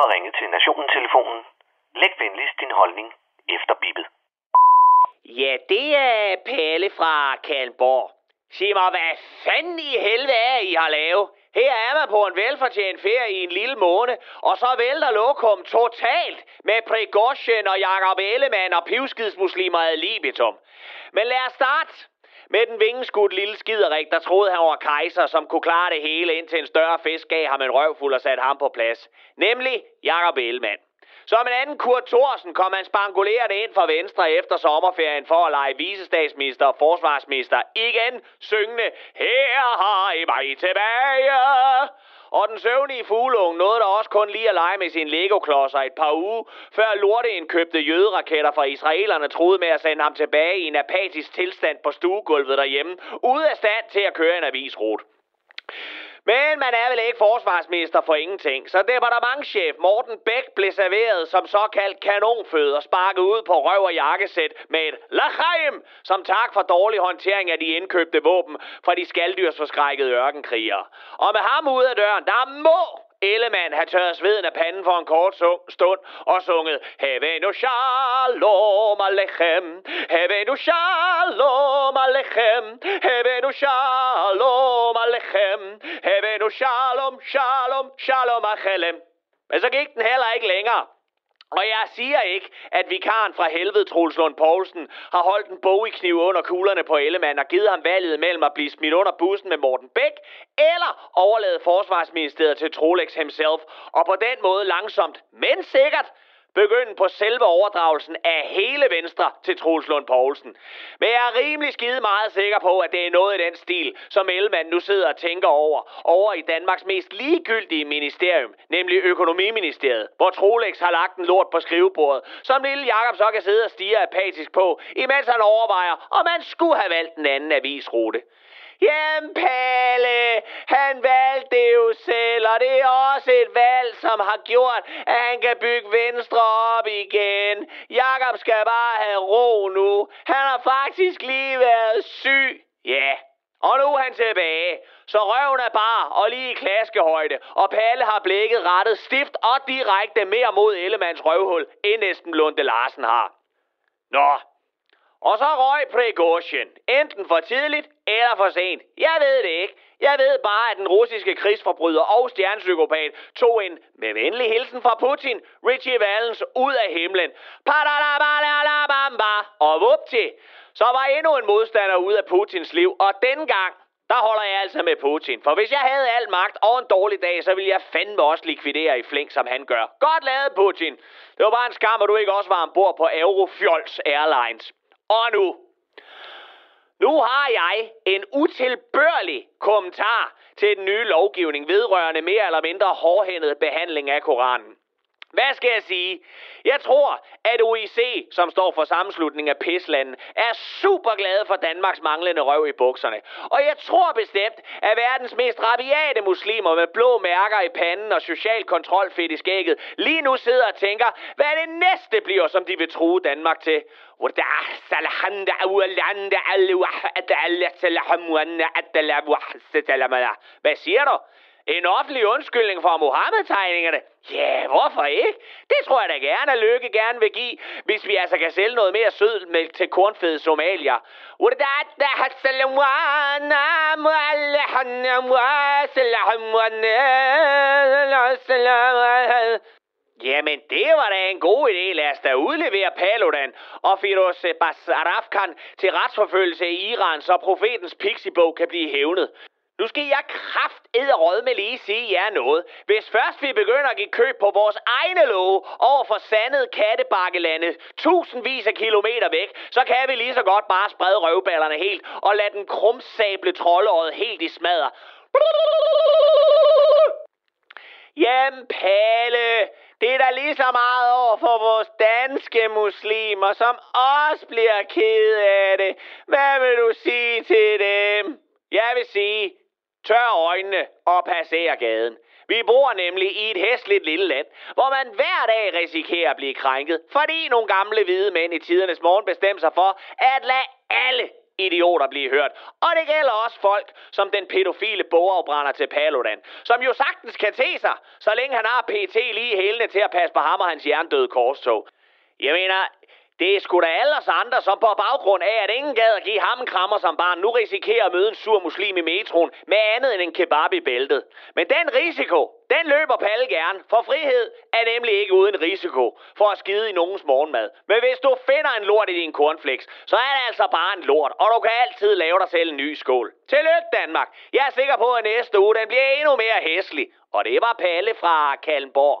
har ringet til Nationen-telefonen. Læg venligst din holdning efter bippet. Ja, det er Palle fra Kalborg. Sig mig, hvad fanden i helvede er I har lavet? Her er man på en velfortjent ferie i en lille måned, og så vælter lokum totalt med Prigozhin og Jakob Ellemann og pivskidsmuslimer ad libitum. Men lad os starte med den vingeskudt lille skiderik, der troede han var kejser, som kunne klare det hele, indtil en større fisk gav ham en røvfuld og satte ham på plads. Nemlig Jakob Ellemann. Som en anden Kurt Thorsen kom han spangulerende ind fra venstre efter sommerferien for at lege visestatsminister og forsvarsminister. Igen syngende, her har I mig tilbage. Og den søvnige fugleunge nåede der også kun lige at lege med sine Lego-klodser et par uger, før lorteindkøbte jøderaketter fra israelerne troede med at sende ham tilbage i en apatisk tilstand på stuegulvet derhjemme, ude af stand til at køre en avisrute. Men man er vel ikke forsvarsminister for ingenting, så departementchef Morten Bæk blev serveret som såkaldt kanonfød og sparket ud på røv og jakkesæt med et lachaim som tak for dårlig håndtering af de indkøbte våben fra de skalddyrsforskrækkede ørkenkrigere. Og med ham ud af døren, der må Ellemann har tørret sveden af panden for en kort stund og sunget Havenu shalom alechem, Havenu shalom alechem, Havenu shalom alechem, Havenu shalom, shalom, shalom achelem. Men så gik den heller ikke længere. Og jeg siger ikke, at vikaren fra helvede, Troels Lund Poulsen, har holdt en bogikniv under kuglerne på Ellemann og givet ham valget mellem at blive smidt under bussen med Morten Bæk, eller overlade forsvarsministeriet til Trolex himself, og på den måde langsomt, men sikkert, begynde på selve overdragelsen af hele Venstre til Troels Lund Poulsen. Men jeg er rimelig skide meget sikker på, at det er noget i den stil, som Ellemann nu sidder og tænker over, over i Danmarks mest ligegyldige ministerium, nemlig Økonomiministeriet, hvor Trolex har lagt en lort på skrivebordet, som lille Jakob så kan sidde og stige apatisk på, imens han overvejer, om man skulle have valgt en anden avisrute. Jamen Palle, han valgte det jo selv, og det er også et valg, som har gjort, at han kan bygge Venstre op igen. Jakob skal bare have ro nu. Han har faktisk lige været syg. Ja, yeah. og nu er han tilbage. Så røven er bare og lige i klaskehøjde, og Palle har blikket rettet stift og direkte mere mod Ellemands røvhul, end næsten Lunde Larsen har. Nå, og så røg Pregosjen. Enten for tidligt eller for sent. Jeg ved det ikke. Jeg ved bare, at den russiske krigsforbryder og stjernepsykopat tog en, med venlig hilsen fra Putin, Richie Valens ud af himlen. Og vupti, så var endnu en modstander ud af Putins liv, og dengang, der holder jeg altså med Putin. For hvis jeg havde al magt og en dårlig dag, så ville jeg fandme også likvidere i flink, som han gør. Godt lavet, Putin. Det var bare en skam, at du ikke også var ombord på Eurofjols Airlines. Og nu. Nu har jeg en utilbørlig kommentar til den nye lovgivning vedrørende mere eller mindre hårdhændet behandling af Koranen. Hvad skal jeg sige? Jeg tror, at OIC, som står for sammenslutning af pislanden, er super glade for Danmarks manglende røv i bukserne. Og jeg tror bestemt, at verdens mest rabiate muslimer med blå mærker i panden og social kontrol fedt i skægget lige nu sidder og tænker, hvad det næste bliver, som de vil true Danmark til. Hvad siger du? En offentlig undskyldning for Mohammed-tegningerne? Ja, hvorfor ikke? Det tror jeg da gerne, at Lykke gerne vil give, hvis vi altså kan sælge noget mere sødmælk til kornfede somalier. Jamen, det var da en god idé. Lad os da udlevere Paludan og Firoz Basarafkan til retsforfølgelse i Iran, så profetens pixibog kan blive hævnet. Nu skal jeg kraft råd med lige sige jer noget. Hvis først vi begynder at give køb på vores egne love over for sandet kattebakkelandet tusindvis af kilometer væk, så kan vi lige så godt bare sprede røvballerne helt og lade den krumsable troldeøjet helt i smadre. Jamen, Palle, det er da lige så meget over for vores danske muslimer, som også bliver ked af det. Hvad vil du sige til dem? Jeg vil sige, tør øjnene og passer gaden. Vi bor nemlig i et hæsligt lille land, hvor man hver dag risikerer at blive krænket, fordi nogle gamle hvide mænd i tidernes morgen bestemmer sig for at lade alle idioter blive hørt. Og det gælder også folk, som den pædofile bogafbrænder til Paludan, som jo sagtens kan te sig, så længe han har PT lige hælene til at passe på ham og hans jerndøde korstog. Jeg mener, det er sgu da alle os andre, som på baggrund af, at ingen gad at give ham en krammer som barn, nu risikerer at møde en sur muslim i metroen med andet end en kebab i bæltet. Men den risiko, den løber Palle gerne, for frihed er nemlig ikke uden risiko for at skide i nogens morgenmad. Men hvis du finder en lort i din cornflakes, så er det altså bare en lort, og du kan altid lave dig selv en ny skål. Tillykke Danmark! Jeg er sikker på, at næste uge den bliver endnu mere hæslig. Og det var Palle fra Kalmborg.